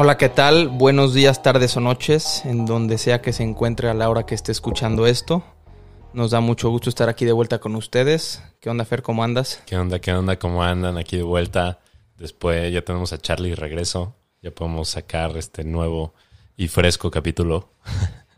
Hola, ¿qué tal? Buenos días, tardes o noches, en donde sea que se encuentre a la hora que esté escuchando esto. Nos da mucho gusto estar aquí de vuelta con ustedes. ¿Qué onda, Fer? ¿Cómo andas? ¿Qué onda? ¿Qué onda? ¿Cómo andan? Aquí de vuelta. Después ya tenemos a Charlie regreso. Ya podemos sacar este nuevo y fresco capítulo.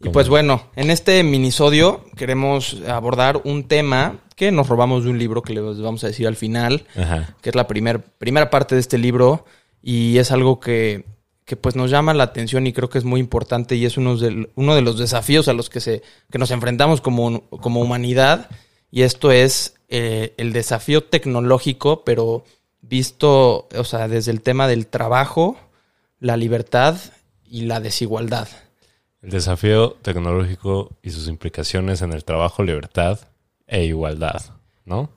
Y pues bueno, en este minisodio queremos abordar un tema que nos robamos de un libro que les vamos a decir al final, Ajá. que es la primer, primera parte de este libro y es algo que, que, pues nos llama la atención y creo que es muy importante y es uno de, uno de los desafíos a los que, se, que nos enfrentamos como, como humanidad y esto es eh, el desafío tecnológico, pero visto, o sea, desde el tema del trabajo, la libertad y la desigualdad. El desafío tecnológico y sus implicaciones en el trabajo, libertad e igualdad, ¿no?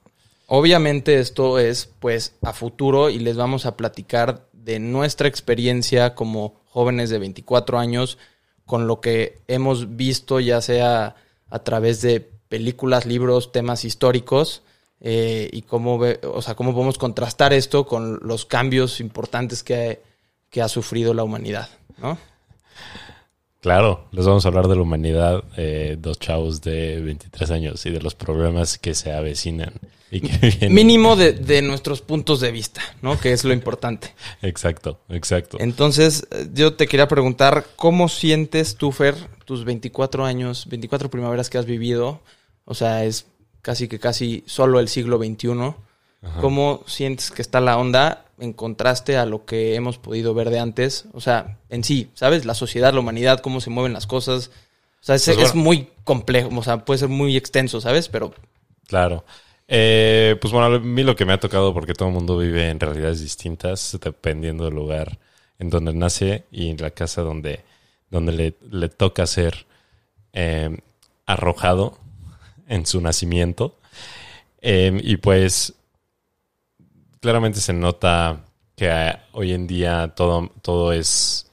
Obviamente esto es pues a futuro y les vamos a platicar de nuestra experiencia como jóvenes de 24 años con lo que hemos visto ya sea a través de películas, libros, temas históricos eh, y cómo, ve, o sea, cómo podemos contrastar esto con los cambios importantes que, que ha sufrido la humanidad, ¿no? Claro, les vamos a hablar de la humanidad, eh, dos chavos de 23 años y de los problemas que se avecinan. Y que vienen. Mínimo de, de, nuestros puntos de vista, ¿no? Que es lo importante. Exacto, exacto. Entonces, yo te quería preguntar, ¿cómo sientes tú, Fer, tus 24 años, 24 primaveras que has vivido? O sea, es casi que casi solo el siglo XXI. Ajá. ¿Cómo sientes que está la onda en contraste a lo que hemos podido ver de antes? O sea, en sí, ¿sabes? La sociedad, la humanidad, cómo se mueven las cosas. O sea, es, pues bueno. es muy complejo, o sea, puede ser muy extenso, ¿sabes? Pero... Claro. Eh, pues bueno, a mí lo que me ha tocado, porque todo el mundo vive en realidades distintas, dependiendo del lugar en donde nace y en la casa donde, donde le, le toca ser eh, arrojado en su nacimiento. Eh, y pues claramente se nota que hoy en día todo, todo es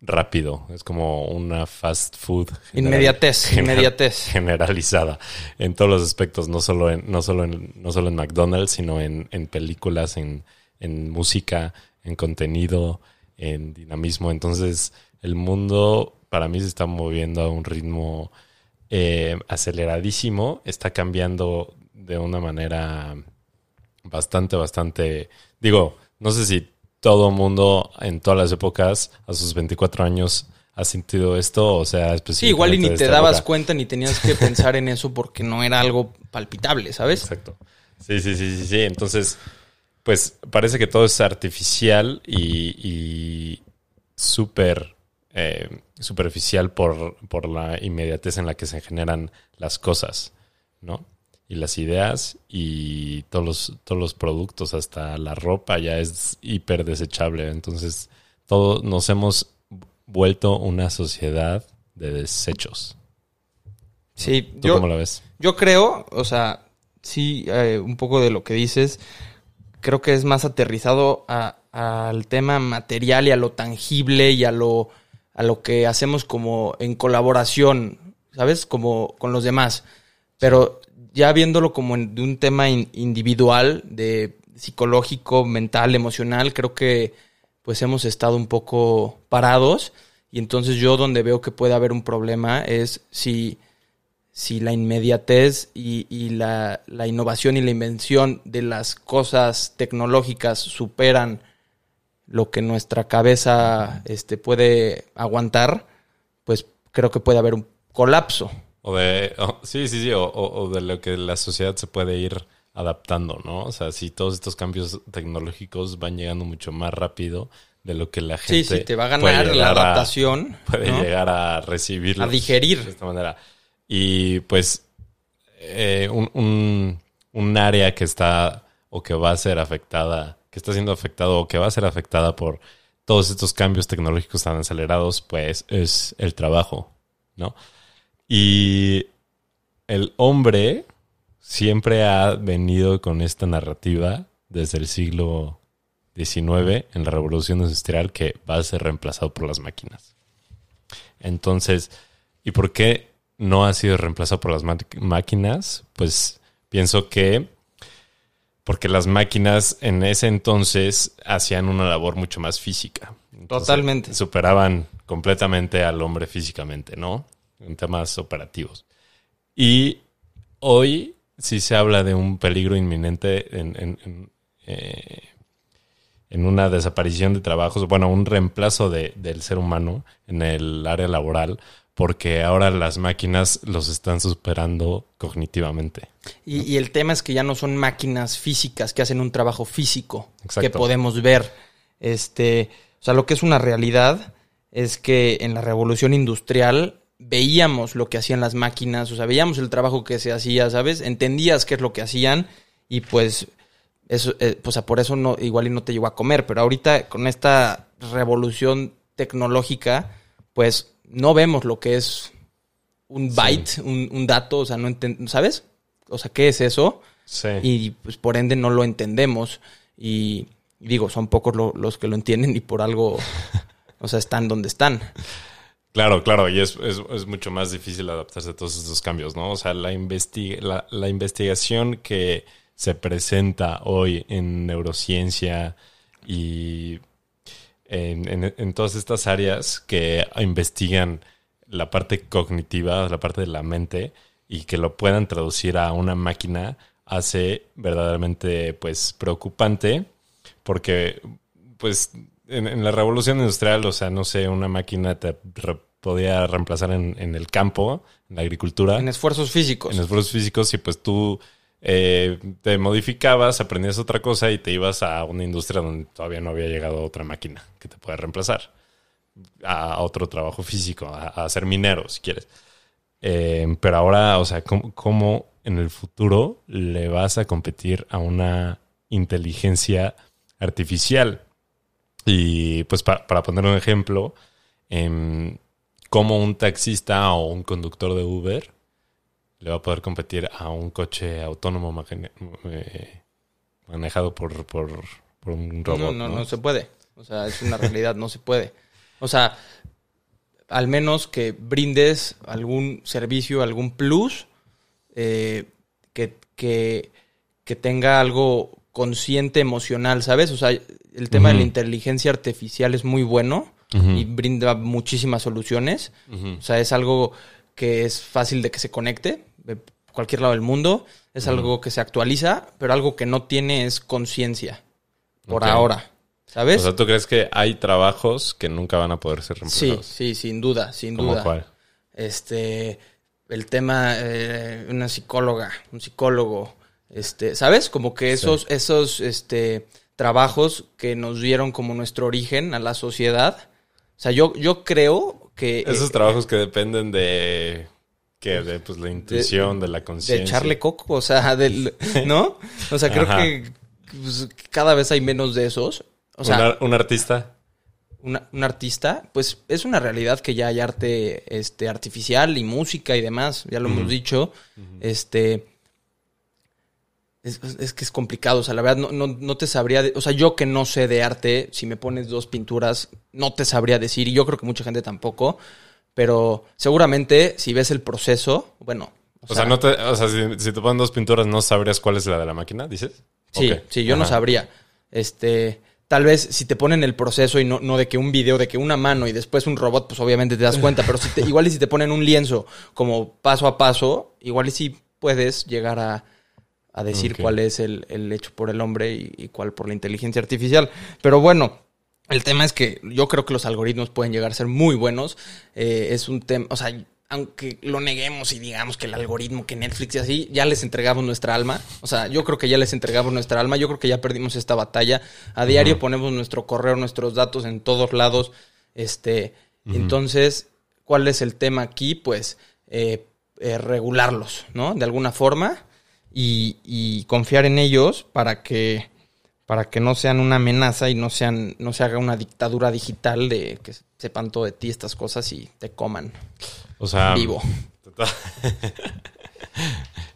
rápido. Es como una fast food. Inmediatez, general, inmediatez. Generalizada en todos los aspectos, no solo en, no solo en, no solo en McDonald's, sino en, en películas, en, en música, en contenido, en dinamismo. Entonces, el mundo para mí se está moviendo a un ritmo eh, aceleradísimo. Está cambiando de una manera bastante, bastante. Digo, no sé si todo mundo en todas las épocas a sus 24 años ha sentido esto, o sea, Sí, igual y ni te dabas época. cuenta ni tenías que pensar en eso porque no era algo palpitable, ¿sabes? Exacto. Sí, sí, sí, sí, sí. Entonces, pues parece que todo es artificial y, y súper eh, superficial por, por la inmediatez en la que se generan las cosas, ¿no? Y las ideas y todos los, todos los productos, hasta la ropa ya es hiper desechable. Entonces, todos nos hemos vuelto una sociedad de desechos. Sí, ¿Tú yo, cómo lo ves? Yo creo, o sea, sí, eh, un poco de lo que dices, creo que es más aterrizado a, al tema material y a lo tangible y a lo, a lo que hacemos como en colaboración, ¿sabes? Como con los demás. Pero ya viéndolo como en, de un tema in, individual, de psicológico, mental, emocional, creo que pues hemos estado un poco parados y entonces yo donde veo que puede haber un problema es si, si la inmediatez y, y la, la, innovación y la invención de las cosas tecnológicas superan lo que nuestra cabeza este, puede aguantar, pues creo que puede haber un colapso. O de, oh, sí, sí, sí, o, o, de lo que la sociedad se puede ir adaptando, ¿no? O sea, si todos estos cambios tecnológicos van llegando mucho más rápido de lo que la gente. Sí, sí, te va a ganar la adaptación. A, puede ¿no? llegar a recibir. A digerir. De esta manera. Y pues, eh, un, un, un área que está o que va a ser afectada, que está siendo afectado o que va a ser afectada por todos estos cambios tecnológicos tan acelerados, pues es el trabajo, ¿no? Y el hombre siempre ha venido con esta narrativa desde el siglo XIX, en la revolución industrial, que va a ser reemplazado por las máquinas. Entonces, ¿y por qué no ha sido reemplazado por las máquinas? Pues pienso que porque las máquinas en ese entonces hacían una labor mucho más física. Entonces, Totalmente. Superaban completamente al hombre físicamente, ¿no? En temas operativos. Y hoy sí se habla de un peligro inminente en, en- en, eh, en una desaparición de trabajos, bueno, un reemplazo de- del ser humano en el área laboral, porque ahora las máquinas los están superando cognitivamente. Y, y el tema es que ya no son máquinas físicas que hacen un trabajo físico Exacto. que podemos ver. Este, o sea, lo que es una realidad es que en la revolución industrial veíamos lo que hacían las máquinas, o sea, veíamos el trabajo que se hacía, ¿sabes? Entendías qué es lo que hacían y pues eso, eh, pues por eso no, igual y no te llegó a comer, pero ahorita con esta revolución tecnológica, pues no vemos lo que es un byte, un, un dato, o sea, no ¿sabes? O sea, ¿qué es eso? Sí. Y pues por ende no lo entendemos. Y, y digo, son pocos lo- los que lo entienden y por algo, o sea, están donde están. Claro, claro, y es, es, mucho más difícil adaptarse a todos estos cambios, ¿no? O sea, la, investi- la, la investigación que se presenta hoy en neurociencia y en, en- en todas estas áreas que investigan la parte cognitiva, la parte de la mente, y que lo puedan traducir a una máquina, hace verdaderamente, pues, preocupante, porque, pues, en, en la revolución industrial, o sea, no sé, una máquina te re- podía reemplazar en, en el campo, en la agricultura, En esfuerzos físicos. en esfuerzos físicos, y pues tú eh, te modificabas, aprendías otra cosa y te ibas a una industria donde todavía no había llegado otra máquina que te pueda reemplazar a otro trabajo físico, a, a ser minero, si quieres. Eh, pero ahora, o sea, ¿cómo, cómo en el futuro le vas a competir a una inteligencia artificial? Y pues pa- para poner un ejemplo, em, ¿cómo un taxista o un conductor de Uber le va a poder competir a un coche autónomo eh, manejado por, por, por un robot? no, no, no se puede. O sea, es una realidad, no se puede. O sea, al menos que brindes algún servicio, algún plus eh, que, que, que tenga algo consciente, emocional, ¿sabes? O sea, el tema de la inteligencia artificial es muy bueno y brinda muchísimas soluciones. O sea, es algo que es fácil de que se conecte de cualquier lado del mundo. Es algo que se actualiza, pero algo que no tiene es conciencia. Por ahora. ¿Sabes? O sea, ¿tú crees que hay trabajos que nunca van a poder ser sí, reemplazados? sí, sin duda, sin ¿Cómo duda. cuál? Este, el tema, eh, una psicóloga, un psicólogo, este, ¿sabes? Como que esos, esos, este, trabajos que nos dieron como nuestro origen a la sociedad. O sea, yo, yo creo que... Esos eh, trabajos que dependen de... que De pues, la intuición, de, la de conciencia. echarle coco, o sea, del, ¿no? O sea, creo Ajá. que pues, cada vez hay menos de esos. O sea, un, ar- un artista. una- un artista, pues es una realidad que ya hay arte este, artificial y música y demás, ya lo hemos dicho. Este. Es, es que es complicado, o sea, la verdad no, no, no te sabría, de- o sea, yo que no sé de arte, si me pones dos pinturas, no te sabría decir, y yo creo que mucha gente tampoco, pero seguramente si ves el proceso, bueno, O sea, no te, o sea si, si te ponen dos pinturas, ¿no sabrías cuál es la de la máquina, dices? Sí, sí, yo no sabría. Este, tal vez si te ponen el proceso y no, no de que un video, de que una mano y después un robot, pues obviamente te das cuenta. Pero si te- igual y si te ponen un lienzo como paso a paso, igual y si puedes llegar a, a decir cuál es el, el hecho por el hombre y, y cuál por la inteligencia artificial. Pero bueno. El tema es que yo creo que los algoritmos pueden llegar a ser muy buenos. Eh, es un tema, o sea, aunque lo neguemos y digamos que el algoritmo, que Netflix y así, ya les entregamos nuestra alma. O sea, yo creo que ya les entregamos nuestra alma. Yo creo que ya perdimos esta batalla. A diario ponemos nuestro correo, nuestros datos en todos lados. Este, entonces, ¿cuál es el tema aquí? Pues eh, eh, regularlos, ¿no? De alguna forma y, y confiar en ellos para que para que no sean una amenaza y no sean no se haga una dictadura digital de que sepan todo de ti estas cosas y te coman O sea... vivo.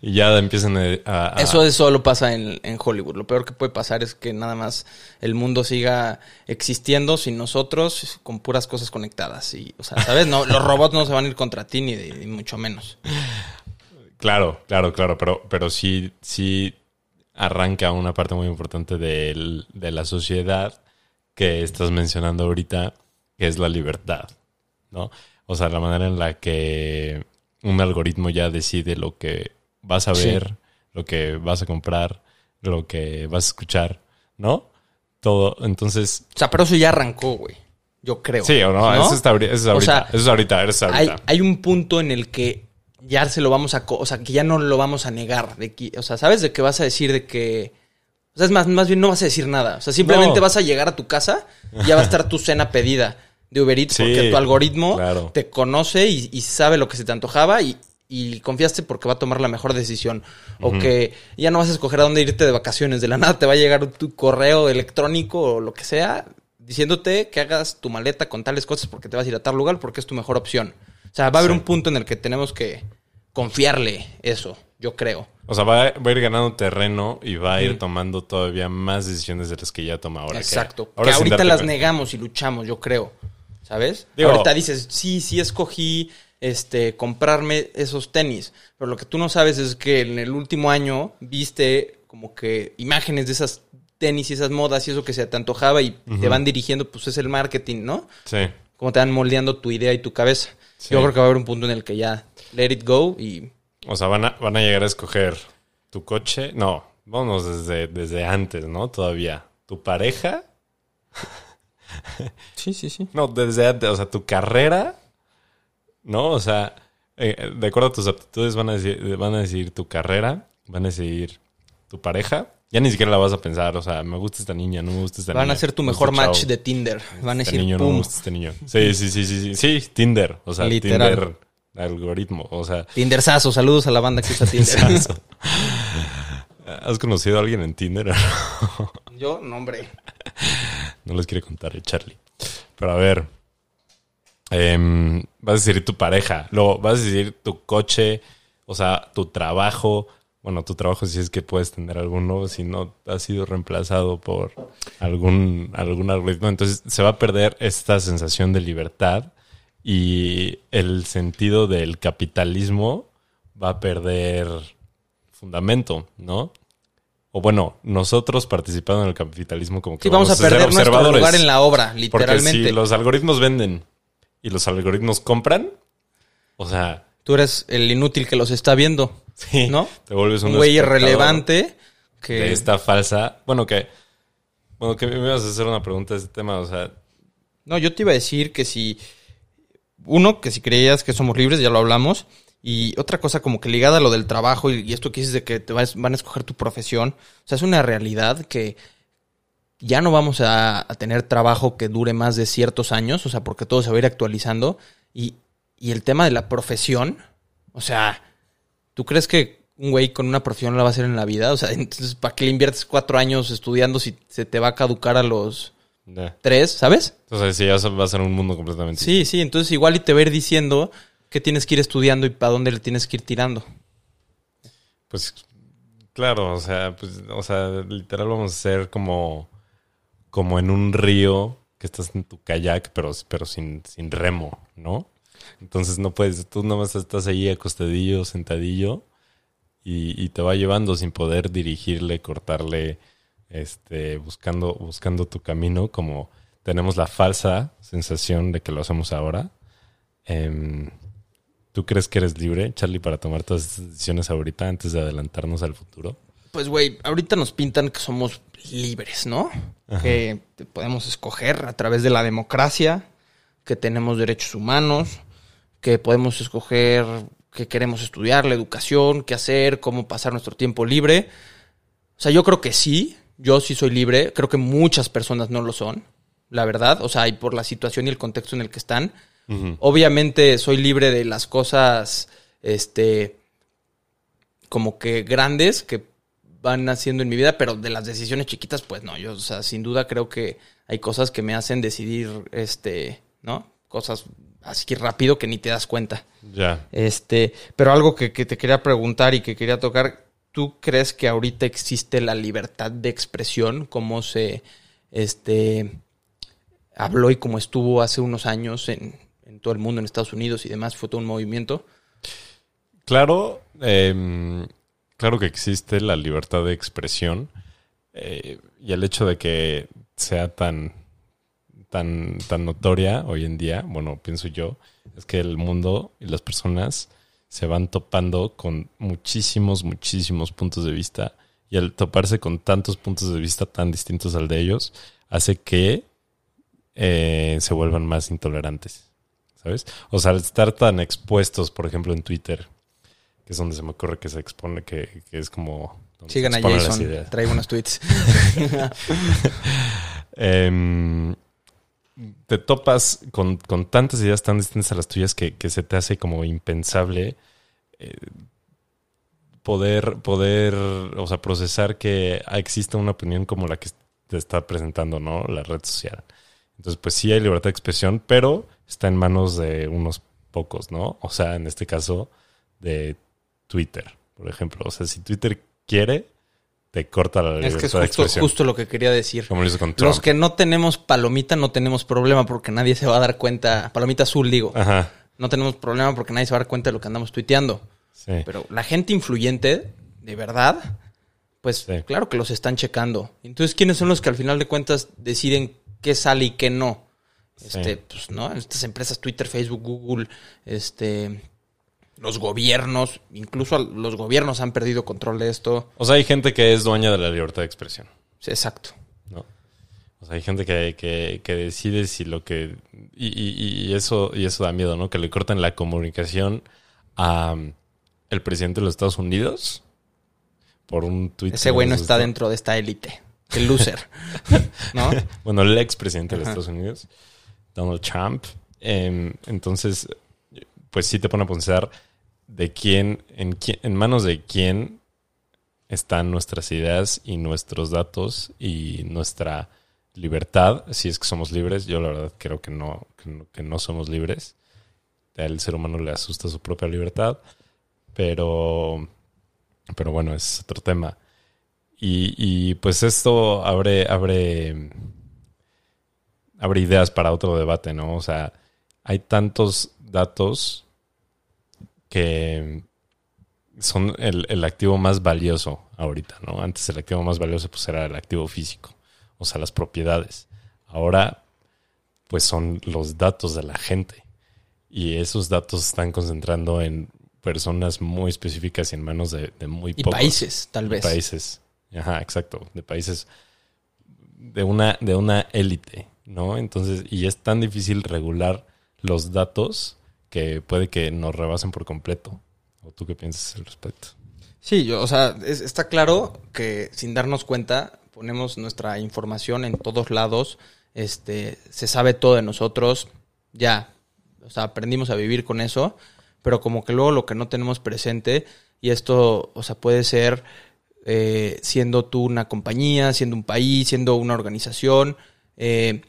y ya empiezan a... a- Eso es- solo pasa en, en Hollywood. Lo peor que puede pasar es que nada más el mundo siga existiendo sin nosotros, con puras cosas conectadas. Y, o sea, ¿sabes? No, los robots no se van a ir contra ti ni, de- ni mucho menos. Claro, claro, claro, pero, pero sí, sí arranca una parte muy importante del- de la sociedad que estás mencionando ahorita, que es la libertad, ¿no? O sea, la manera en la que un algoritmo ya decide lo que vas a Sí. ver, lo que vas a comprar, lo que vas a escuchar, ¿no? Todo, entonces, O sea, pero eso ya arrancó, güey. Yo creo. sí o no, eso, está, eso es O ahorita, sea, eso es ahorita, eso es hay, ahorita. hay un punto en el que ya se lo vamos a... O sea, que ya no lo vamos a negar. De que, o sea, ¿sabes de qué vas a decir de que... O sea, es más, más bien no vas a decir nada. O sea, simplemente No. vas a llegar a tu casa y ya va a estar tu cena pedida de Uber Eats Sí, porque tu algoritmo claro. te conoce y, y sabe lo que se te antojaba y, y confiaste porque va a tomar la mejor decisión. O que ya no vas a escoger a dónde irte de vacaciones. De la nada te va a llegar tu correo electrónico o lo que sea diciéndote que hagas tu maleta con tales cosas porque te vas a ir a tal lugar porque es tu mejor opción. O sea, va a haber Sí. un punto en el que tenemos que confiarle eso, yo creo. O sea, va, va a ir ganando terreno y va a ir tomando todavía más decisiones de las que ya toma ahora. Exacto. ahora que sin ahorita las cuenta. negamos y luchamos, yo creo. ¿Sabes? Digo- ahorita dices, sí, sí escogí este comprarme esos tenis. Pero lo que tú no sabes es que en el último año viste como que imágenes de esas tenis y esas modas y eso que se te antojaba y te van dirigiendo, pues es el marketing, ¿no? Sí. Como te van moldeando tu idea y tu cabeza. Sí. Yo creo que va a haber un punto en el que ya let it go y O sea, van a, van a llegar a escoger tu coche. No, vámonos desde, desde antes, ¿no? Todavía. Tu pareja. Sí, sí, sí. No, desde antes. O sea, tu carrera. ¿No? O sea, eh, de acuerdo a tus aptitudes van a, decidir, van a decidir tu carrera. Van a decidir tu pareja. Ya ni siquiera la vas a pensar. O sea, me gusta esta niña, no me gusta esta niña. Van a ser tu me mejor match chavo. de Tinder. Van a Este decir, niño no me gusta este niño. Sí, sí, sí, sí, sí. Sí, Tinder. O sea, Literal. Tinder algoritmo. O sea, Tindersazo. Saludos a la banda que usa Tinder. ¿has conocido a alguien en Tinder? Yo, no, hombre. No les quiere contar, eh, Charlie. Pero a ver. em, vas a decidir tu pareja. Luego vas a decidir tu coche. O sea, tu trabajo. Bueno, tu trabajo si es que puedes tener alguno. Si no, ha sido reemplazado por algún, algún algoritmo. Entonces se va a perder esta sensación de libertad. Y el sentido del capitalismo va a perder fundamento, ¿no? O bueno, nosotros participando en el capitalismo como que Sí, vamos a perder nuestro lugar en la obra, Porque literalmente. si los algoritmos venden y los algoritmos compran, o sea, Tú eres el inútil que los está viendo, sí, ¿no? te vuelves un güey irrelevante que... de esta falsa. Bueno, que. Bueno, que me ibas a hacer una pregunta de este tema, o sea, No, yo te iba a decir que si... Uno, que si creías que somos libres, ya lo hablamos. Y otra cosa como que ligada a lo del trabajo y, y esto que dices de que te vas- van a escoger tu profesión. O sea, es una realidad que ya no vamos a, a tener trabajo que dure más de ciertos años. O sea, porque todo se va a ir actualizando. Y, y el tema de la profesión. O sea, ¿tú crees que un güey con una profesión la va a hacer en la vida? O sea, entonces, ¿para qué le inviertes cuatro años estudiando si se te va a caducar a los tres? ¿Sabes? Entonces, sí, ya va a ser un mundo completamente. Sí, sí, entonces igual y te va a ir diciendo qué tienes que ir estudiando y para dónde le tienes que ir tirando. Pues claro, o sea, pues, o sea, literal vamos a ser como, como en un río que estás en tu kayak, pero, pero sin, sin remo, ¿no? Entonces no puedes, tú nomás estás ahí acostadillo, sentadillo, y, y te va llevando sin poder dirigirle, cortarle, este, buscando, buscando tu camino, como tenemos la falsa sensación de que lo hacemos ahora. Em, ¿Tú crees que eres libre, Charlie, para tomar todas estas decisiones ahorita antes de adelantarnos al futuro? Pues, güey, ahorita nos pintan que somos libres, ¿no? Que podemos escoger a través de la democracia, que tenemos derechos humanos, que podemos escoger qué queremos estudiar, la educación, qué hacer, cómo pasar nuestro tiempo libre. O sea, yo creo que sí, yo sí soy libre, creo que muchas personas no lo son, la verdad, o sea, y por la situación y el contexto en el que están. Obviamente soy libre de las cosas, este, como que grandes que van haciendo en mi vida, pero de las decisiones chiquitas, pues no, yo, o sea, sin duda creo que hay cosas que me hacen decidir, este, ¿no? Cosas así rápido que ni te das cuenta. Ya. Este, pero algo que, que te quería preguntar y que quería tocar, ¿tú crees que ahorita existe la libertad de expresión como se, este, habló y como estuvo hace unos años en, en todo el mundo, en Estados Unidos y demás, fue todo un movimiento? Claro, em, claro que existe la libertad de expresión eh, y el hecho de que sea tan, tan, tan notoria hoy en día, bueno, pienso yo, es que el mundo y las personas se van topando con muchísimos, muchísimos puntos de vista y al toparse con tantos puntos de vista tan distintos al de ellos, hace que eh, se vuelvan más intolerantes, ¿sabes? O sea, al estar tan expuestos, por ejemplo, en Twitter, que es donde se me ocurre que se expone, que, que es como... Sigan a Jason, trae unos tweets. Em, te topas con, con tantas ideas tan distintas a las tuyas que, que se te hace como impensable eh, poder, poder, o sea, procesar que exista una opinión como la que te está presentando, ¿no? La red social. Entonces, pues sí hay libertad de expresión, pero está en manos de unos pocos, ¿no? O sea, en este caso, de Twitter, por ejemplo. O sea, si Twitter quiere, te corta la libertad es que es de justo, expresión. justo lo que quería decir. Como lo hizo con Trump. Los que no tenemos palomita no tenemos problema porque nadie se va a dar cuenta. Palomita azul, digo. Ajá. No tenemos problema porque nadie se va a dar cuenta de lo que andamos tuiteando. Sí. Pero la gente influyente, de verdad, pues Sí. claro que los están checando. Entonces, ¿quiénes son los que al final de cuentas deciden qué sale y qué no? Este, Sí. pues, ¿no? Estas empresas, Twitter, Facebook, Google, este, los gobiernos, incluso los gobiernos han perdido control de esto. O sea, hay gente que es dueña de la libertad de expresión, Sí, exacto. ¿no? O sea, hay gente que, que, que decide si lo que... Y, y- y eso, y eso da miedo, ¿no? Que le cortan la comunicación a um, el presidente de los Estados Unidos por un tweet. Ese güey no está dentro de esta élite. El loser. ¿No? Bueno, el expresidente de los. Estados Unidos, Donald Trump. Em, entonces, pues sí te pone a pensar de quién, en quién, en manos de quién están nuestras ideas y nuestros datos y nuestra libertad, si es que somos libres. Yo la verdad creo que no, que no, somos libres. Al ser humano le asusta su propia libertad, pero, pero bueno, es otro tema. Y, y, pues esto abre, abre, abre ideas para otro debate, ¿no? O sea, hay tantos datos que son el, el activo más valioso ahorita, ¿no? Antes el activo más valioso pues era el activo físico, o sea, las propiedades. Ahora, pues son los datos de la gente. Y esos datos se están concentrando en personas muy específicas y en manos de, de muy Y pocos países, tal vez. países. Ajá, exacto. De países de una, de una élite, ¿no? Entonces, y es tan difícil regular los datos que puede que nos rebasen por completo. ¿O tú qué piensas al respecto? Sí, yo, o sea, es- está claro que sin darnos cuenta ponemos nuestra información en todos lados, este, se sabe todo de nosotros, ya, o sea, aprendimos a vivir con eso, pero como que luego lo que no tenemos presente, y esto, o sea, puede ser eh, siendo tú una compañía, siendo un país, siendo una organización, eh,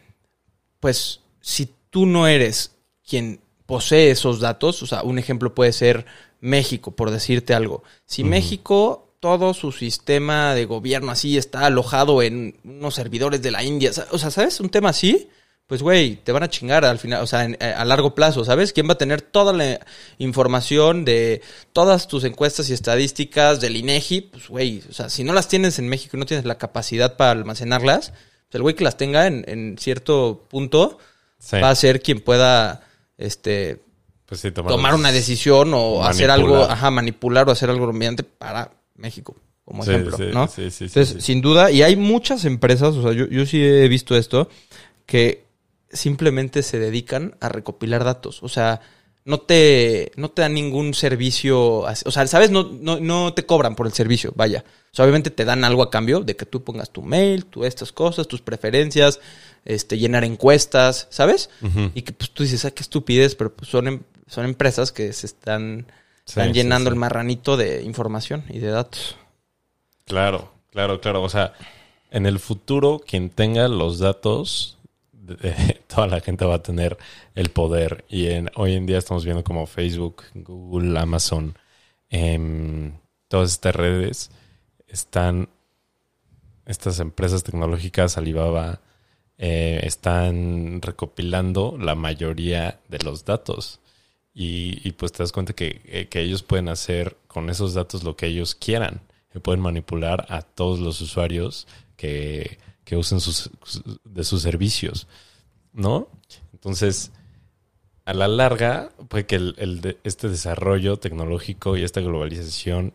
pues si tú no eres quien posee esos datos, o sea, un ejemplo puede ser México, por decirte algo. Si. México, todo su sistema de gobierno así está alojado en unos servidores de la India, o sea, ¿sabes? Un tema así, pues güey, te van a chingar al final, o sea, en- a largo plazo, ¿sabes? ¿Quién va a tener toda la información de todas tus encuestas y estadísticas del INEGI? Pues güey, o sea, si no las tienes en México y no tienes la capacidad para almacenarlas, pues el güey que las tenga en, en cierto punto Sí. va a ser quien pueda este Pues sí, tomar una decisión o hacer algo, ajá, manipular o hacer algo mediante para México, como Sí, ejemplo, sí, ¿no? sí, sí, sí, Entonces, sin duda, y hay muchas empresas, o sea, yo, yo sí he visto esto, que simplemente se dedican a recopilar datos. O sea, no te, no te dan ningún servicio, o sea, ¿sabes? No, no, no te cobran por el servicio, vaya. O sea, obviamente te dan algo a cambio de que tú pongas tu mail, tú estas cosas, tus preferencias, este, llenar encuestas, ¿sabes? Y que pues tú dices, ah, qué estupidez, pero pues son, em- son empresas que se están, Sí, están sí, llenando sí. el marranito de información y de datos. Claro, claro, claro. O sea, en el futuro, quien tenga los datos, de- toda la gente va a tener el poder. Y hoy en día estamos viendo como Facebook, Google, Amazon, em, todas estas redes están, estas empresas tecnológicas, Alibaba, eh, están recopilando la mayoría de los datos. Y, y pues te das cuenta que, eh, que ellos pueden hacer con esos datos lo que ellos quieran. Que pueden manipular a todos los usuarios que, que usen sus, de sus servicios. ¿no? Entonces, a la larga, puede que el, el de- este desarrollo tecnológico y esta globalización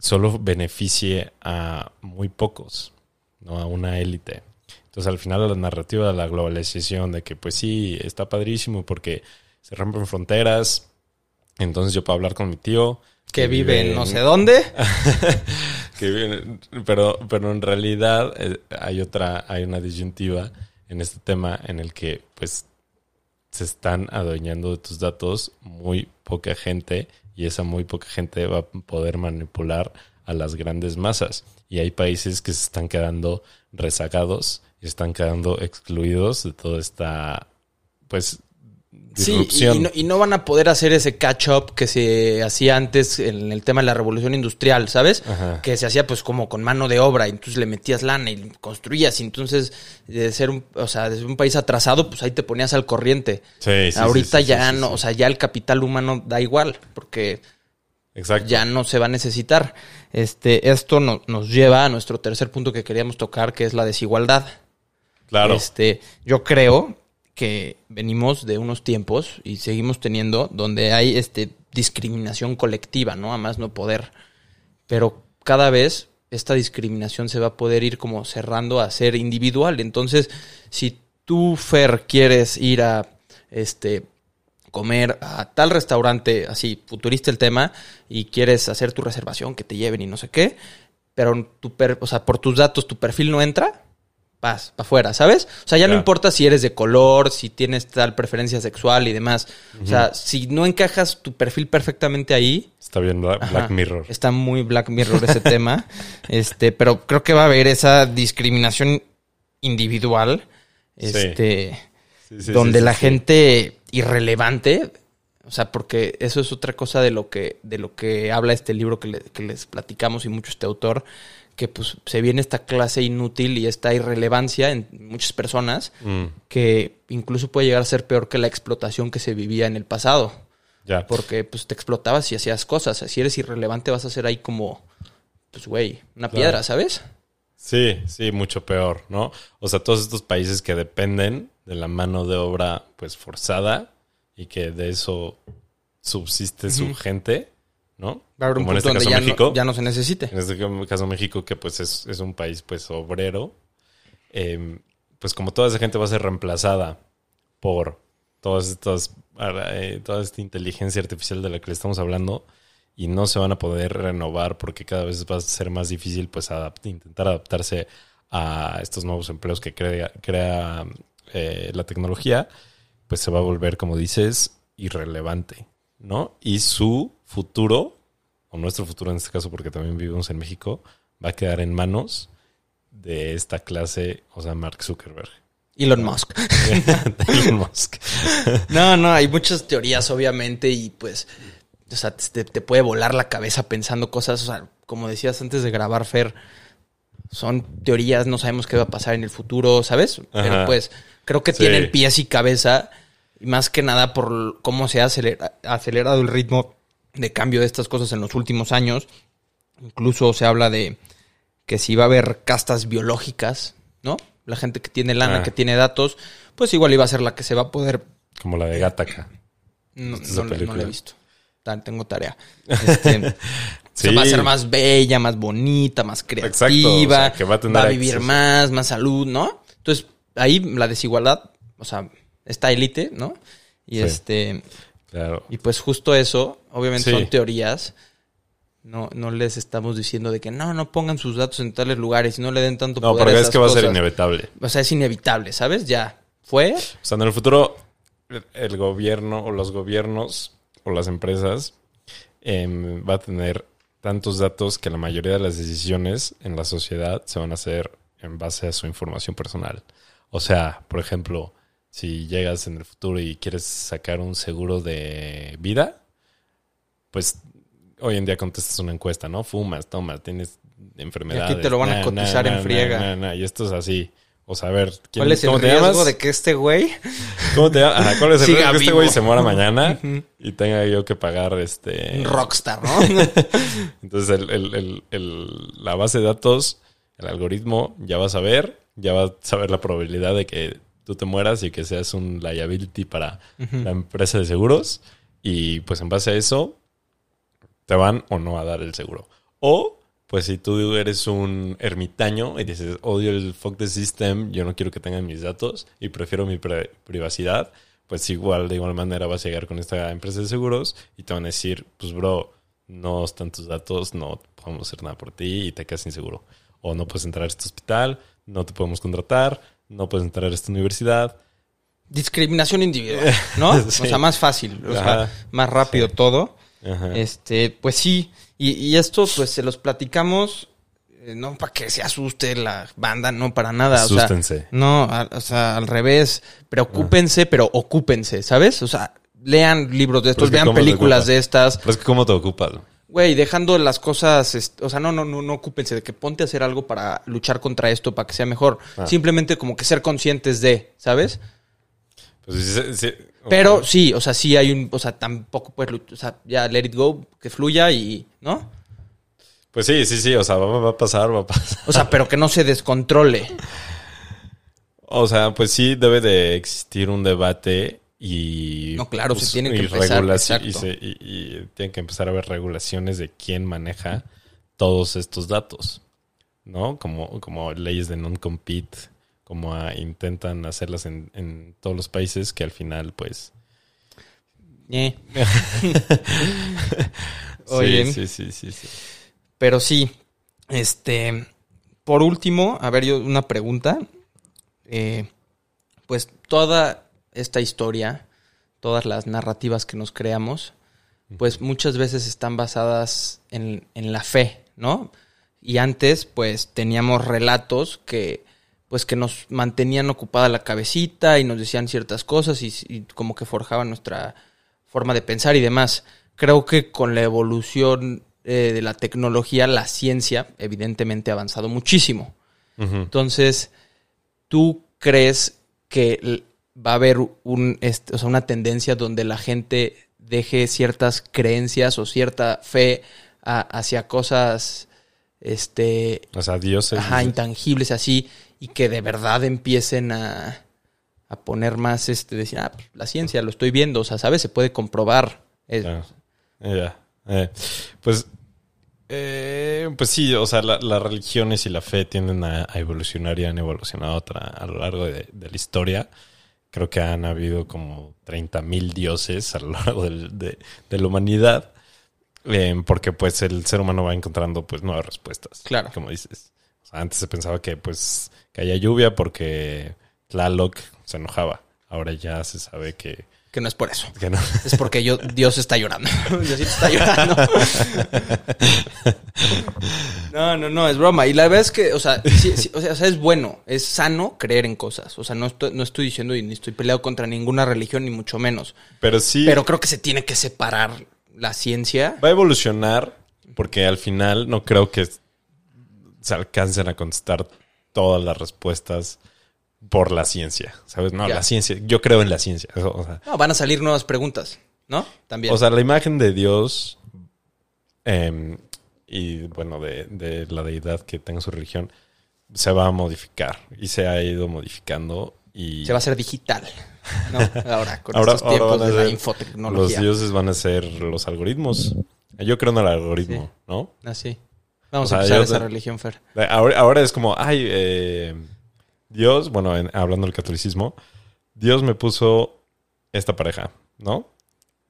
solo beneficie a muy pocos, no a una élite. Entonces, al final, la narrativa de la globalización, de que pues sí, está padrísimo porque se rompen fronteras, entonces yo puedo hablar con mi tío. Que vive en no sé dónde. que vive- pero, pero en realidad eh, hay otra, hay una disyuntiva en este tema en el que pues se están adueñando de tus datos muy poca gente y esa muy poca gente va a poder manipular a las grandes masas. Y hay países que se están quedando rezagados y están quedando excluidos de toda esta pues Sí, y, no, y no van a poder hacer ese catch-up que se hacía antes en el tema de la revolución industrial, ¿sabes? Ajá. Que se hacía pues como con mano de obra, y entonces le metías lana y construías, y entonces de ser un, o sea, de ser un país atrasado, pues ahí te ponías al corriente. Sí, sí, Ahorita sí, ya no, o sea, ya el capital humano da igual, porque Exacto. ya no se va a necesitar. Este, esto no- nos lleva a nuestro tercer punto que queríamos tocar, que es la desigualdad. Claro. Este, yo creo que venimos de unos tiempos y seguimos teniendo donde hay este discriminación colectiva, ¿no? A más no poder. Pero cada vez esta discriminación se va a poder ir como cerrando a ser individual. Entonces, si tú, Fer, quieres ir a este comer a tal restaurante, así, futurista el tema, y quieres hacer tu reservación, que te lleven y no sé qué, pero tu per- o sea, por tus datos tu perfil no entra, vas para afuera, ¿sabes? O sea, ya no importa si eres de color, si tienes tal preferencia sexual y demás. O sea, si no encajas tu perfil perfectamente ahí, Está bien Bla- Black Ajá. Mirror. Está muy Black Mirror ese tema. Este, pero creo que va a haber esa discriminación individual. Este. Sí, sí, donde sí, la gente irrelevante. O sea, porque eso es otra cosa de lo que, de lo que habla este libro que, le- que les platicamos y mucho este autor, que pues se viene esta clase inútil y esta irrelevancia en muchas personas Mm, que incluso puede llegar a ser peor que la explotación que se vivía en el pasado ya. porque pues te explotabas y hacías cosas. Si eres irrelevante vas a ser ahí como, pues güey, una Claro. piedra, ¿sabes? Sí, sí, mucho peor, ¿no? O sea, todos estos países que dependen de la mano de obra, pues forzada y que de eso subsiste su gente, ¿no? Va a haber un Como en punto este donde caso ya México. no, ya no se necesite. En este caso México, que pues es, es un país pues obrero, eh, pues como toda esa gente va a ser reemplazada por todas estas, eh, toda esta inteligencia artificial de la que le estamos hablando y no se van a poder renovar porque cada vez va a ser más difícil pues adapt- intentar adaptarse a estos nuevos empleos que crea, crea eh, la tecnología, pues se va a volver, como dices, irrelevante, ¿no? Y su futuro, o nuestro futuro en este caso, porque también vivimos en México, va a quedar en manos de esta clase, o sea, Mark Zuckerberg. Elon Musk. Elon Musk. no, no, hay muchas teorías, obviamente, y pues, o sea, te, te puede volar la cabeza pensando cosas, o sea, como decías antes de grabar, Fer, son teorías, no sabemos qué va a pasar en el futuro, ¿sabes? Pero pues, creo que Sí. tienen pies y cabeza, y más que nada por cómo se ha acelera- acelerado el ritmo de cambio de estas cosas en los últimos años. Incluso se habla de que si va a haber castas biológicas, ¿no? La gente que tiene lana, Ah. que tiene datos, pues igual iba a ser la que se va a poder. Como la de Gattaca. No, ¿Viste esa no, no la he visto. Tengo tarea. Este, Sí. se va a ser más bella, más bonita, más creativa. Exacto, o sea, que va a tener vivir acceso. más, más salud, ¿no? Entonces, ahí la desigualdad, o sea, esta élite, ¿no? Y Sí. este. Claro. Y pues justo eso, obviamente Sí. son teorías. No, no les estamos diciendo de que no, no pongan sus datos en tales lugares y no le den tanto No, poder pero a es que va a ser inevitable. O sea, es inevitable, ¿sabes? Ya fue. O sea, en el futuro, el- el gobierno o los gobiernos o las empresas em, va a tener tantos datos que la mayoría de las decisiones en la sociedad se van a hacer en base a su información personal. O sea, por ejemplo, si llegas en el futuro y quieres sacar un seguro de vida, pues hoy en día contestas una encuesta, ¿no? Fumas, tomas, tienes enfermedades. te lo van a cotizar en friega. y esto es así. O ver, ¿quién- ¿Cuál es el riesgo llamas? de que este güey ¿Cómo te llamas? Ajá, ¿cuál es el riesgo que este güey se muera mañana y tenga yo que pagar este... un rockstar, ¿no? Entonces, el, el- el- el- la base de datos, el algoritmo, ya va a saber, ya va a saber la probabilidad de que tú te mueras y que seas un liability para la empresa de seguros. Y pues en base a eso, te van o no a dar el seguro. O, pues si tú eres un ermitaño y dices, odio el fuck the system, yo no quiero que tengan mis datos y prefiero mi privacidad, pues igual, de igual manera vas a llegar con esta empresa de seguros y te van a decir, pues bro, no están tus datos, no podemos hacer nada por ti y te quedas sin seguro. O no puedes entrar a este hospital, no te podemos contratar, no puedes entrar a esta universidad. Discriminación individual, ¿no? O sea, más fácil, o sea, más rápido todo. Este, pues sí, y, esto pues se los platicamos eh, no para que se asuste la banda, no para nada. Asústense. no, o sea, al revés, preocúpense, pero ocúpense, ¿sabes? O sea, lean libros de estos, vean películas de estas. Pero es que ¿cómo te ocupas? Güey, dejando las cosas, o sea, no, no, no, no ocúpense de que ponte a hacer algo para luchar contra esto, para que sea mejor. Ah. Simplemente como que ser conscientes de, ¿sabes? Pues sí, Pero sí, o sea, sí hay un, o sea, tampoco puedes, o sea, ya let it go, que fluya y, ¿no? Pues sí, sí, sí, o sea, va, a pasar, va a pasar. O sea, pero que no se descontrole. O sea, pues sí debe de existir un debate y... No, claro, pues, se tiene que empezar. Y, y, tienen que empezar a haber regulaciones de quién maneja todos estos datos, ¿no? Como, como leyes de non-compete como intentan hacerlas en, todos los países que al final pues... Eh. sí, sí, sí, sí, sí. Pero sí, este, por último, a ver, yo una pregunta. Eh, pues toda esta historia, todas las narrativas que nos creamos, pues muchas veces están basadas en, en la fe, ¿no? Y antes, pues teníamos relatos que pues que nos mantenían ocupada la cabecita y nos decían ciertas cosas y, como que forjaban nuestra forma de pensar y demás. Creo que con la evolución eh, de la tecnología, la ciencia evidentemente ha avanzado muchísimo. Entonces, ¿tú crees que va a haber un, o sea, una tendencia donde la gente deje ciertas creencias o cierta fe hacia cosas este o sea dioses ajá, intangibles así y que de verdad empiecen a, a poner más, este, decir, ah, pues, la ciencia, lo estoy viendo, o sea, ¿sabes? Se puede comprobar. Ya, eh, pues, eh, pues sí, o sea, las religiones y la fe tienden a, evolucionar y han evolucionado a lo largo de, la historia. Creo que han habido como 30.000 dioses a lo largo de, la humanidad. Eh, porque pues el ser humano va encontrando pues nuevas respuestas. Claro. Como dices. antes se pensaba que pues que haya lluvia porque Tlaloc se enojaba. Ahora ya se sabe que... Que no es por eso. Que no. Es porque yo, Dios está llorando. Diosito está llorando. No, no, no, es broma. Y la verdad es que, o sea, o sea, es bueno, es sano creer en cosas. O sea, no estoy, no estoy diciendo y ni estoy peleado contra ninguna religión, ni mucho menos. Pero sí. Pero creo que se tiene que separar la ciencia. Va a evolucionar porque al final no creo que se alcancen a contestar todas las respuestas por la ciencia, ¿sabes? No, la ciencia, yo creo en la ciencia. no, van a salir nuevas preguntas, ¿no? También. O sea, la imagen de Dios em, y, bueno, de, la deidad que tenga su religión se va a modificar y se ha ido modificando y... Se va a hacer digital, ¿no? Ahora, con estos tiempos de la infotecnología. Los dioses van a ser los algoritmos. Yo creo en el algoritmo, ¿no? Así. Ah, Vamos a usar esa religión, Fer. Ahora, es como, ay, eh, Dios, bueno, hablando del catolicismo, Dios me puso esta pareja, ¿no?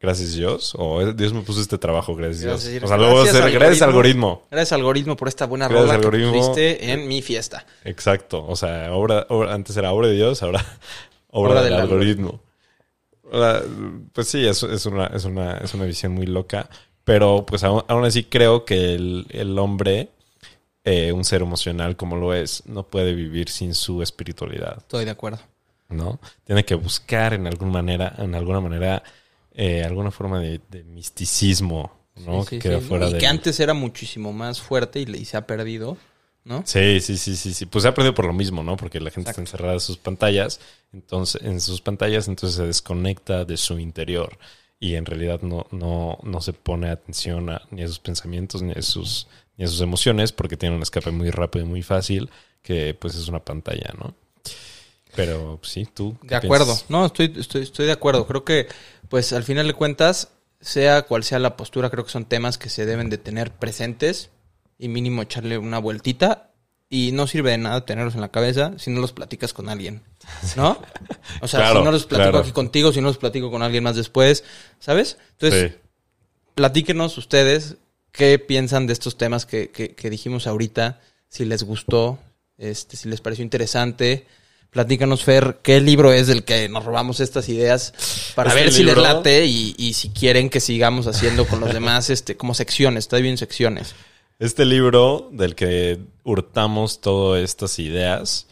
Gracias Dios. O Dios me puso este trabajo, gracias, Dios. o sea, luego gracias, algoritmo, gracias algoritmo. Gracias algoritmo por esta buena rola que pusiste en mi fiesta. Exacto. O sea, obra, antes era obra de Dios, ahora obra, del, algoritmo. Pues sí, es, es, una, es, una, es una visión muy loca. Pero pues aún, así creo que el, hombre, eh, un ser emocional como lo es, no puede vivir sin su espiritualidad. Estoy de acuerdo. ¿No? Tiene que buscar en alguna manera, en alguna manera, eh, alguna forma de, misticismo, ¿no? que y que antes era muchísimo más fuerte y, se ha perdido. ¿No? Sí, sí, sí, sí, sí. Pues se ha perdido por lo mismo, ¿no? Porque la gente está encerrada en sus pantallas, entonces, en sus pantallas, entonces se desconecta de su interior y en realidad no, no, no se pone atención ni a sus pensamientos ni a sus, ni a sus emociones porque tiene un escape muy rápido y muy fácil que pues es una pantalla, ¿no? Pero sí, tú. De acuerdo. No, estoy, estoy, estoy de acuerdo. Creo que, pues al final de cuentas, sea cual sea la postura, creo que son temas que se deben de tener presentes y mínimo echarle una vueltita. Y no sirve de nada tenerlos en la cabeza si no los platicas con alguien, ¿no? O sea, Claro, si no los platico claro. aquí contigo, si no los platico con alguien más después, ¿sabes? Entonces, Sí. platíquenos ustedes qué piensan de estos temas que, que- que dijimos ahorita, si les gustó, este, si les pareció interesante. Platícanos, Fer, qué libro es del que nos robamos estas ideas para Este ver si les libro- late y, y si quieren que sigamos haciendo con los demás, este, como secciones, está bien secciones. Este libro del que hurtamos todas estas ideas,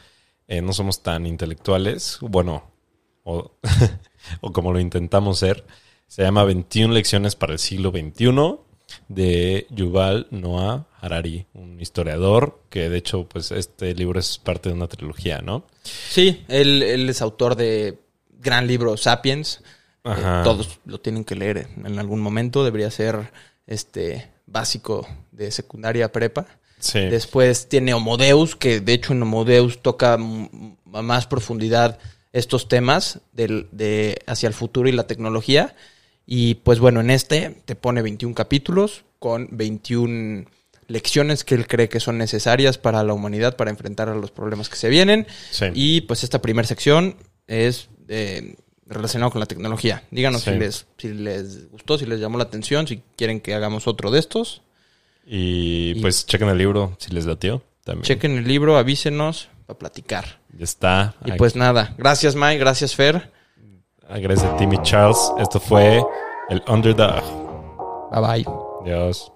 eh, no somos tan intelectuales, bueno, o, o como lo intentamos ser, se llama 21 lecciones para el siglo XXI de Yuval Noah Harari, un historiador que de hecho pues este libro es parte de una trilogía, ¿no? Sí, él, él es autor de gran libro Sapiens. Eh, todos lo tienen que leer en algún momento. Debería ser este básico de secundaria prepa. Sí. Después tiene Homodeus, que de hecho en Homodeus toca a más profundidad estos temas del, de hacia el futuro y la tecnología. Y pues bueno, en este te pone 21 capítulos con 21 lecciones que él cree que son necesarias para la humanidad para enfrentar a los problemas que se vienen. Sí. Y pues esta primera sección es eh, relacionado con la tecnología. Díganos Sí. si, les, si les gustó, si les llamó la atención, si quieren que hagamos otro de estos. Y Y- pues chequen el libro si les latió también. Chequen el libro, avísenos para platicar. Ya está. Y pues nada, gracias Mike, gracias Fer. Gracias a Timmy Charles. Esto fue el Underdog. Bye bye. Adiós.